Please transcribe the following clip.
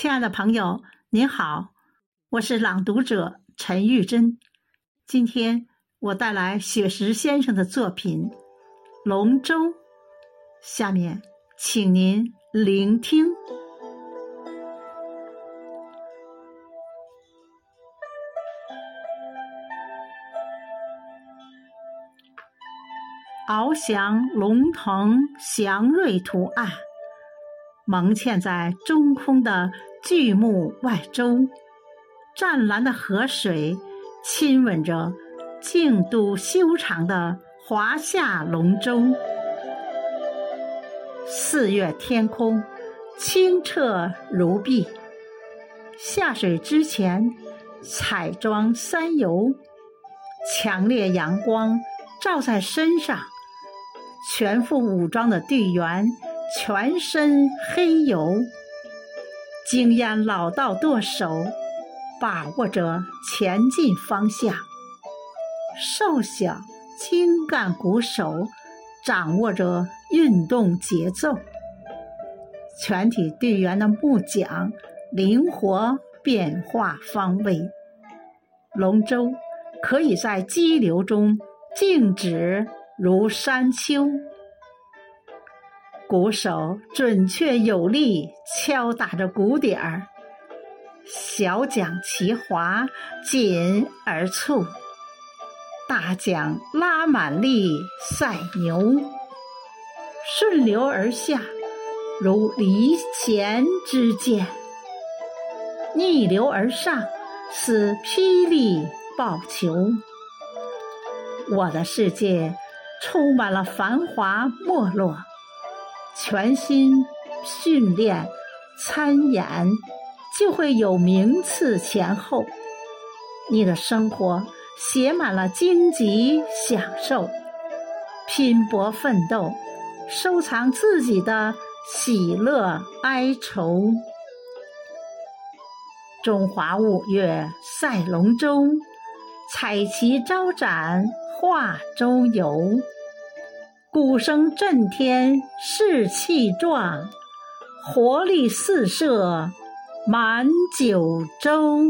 亲爱的朋友，您好，我是朗读者陈玉珍。今天我带来雪石先生的作品《龙舟》，下面请您聆听。翱翔龙腾祥瑞图案，蒙嵌在中空的巨木外周，湛蓝的河水亲吻着静度修长的华夏龙舟。四月天空清澈如碧，下水之前彩妆三游，强烈阳光照在身上。全副武装的队员，全身黑油，经验老道舵手把握着前进方向，瘦小精干鼓手掌握着运动节奏，全体队员的木桨灵活变化方位，龙舟可以在激流中静止。如山丘，鼓手准确有力敲打着鼓点儿，小桨齐划，紧而促；大桨拉满力赛牛，顺流而下，如离弦之箭；逆流而上，似霹雳爆球。我的世界。充满了繁华没落，全心训练参演，就会有名次前后。你的生活写满了荆棘享受，拼搏奋斗，收藏自己的喜乐哀愁。中华五岳赛龙舟，彩旗招展。画舟游，鼓声震天士气壮，活力四射满九州。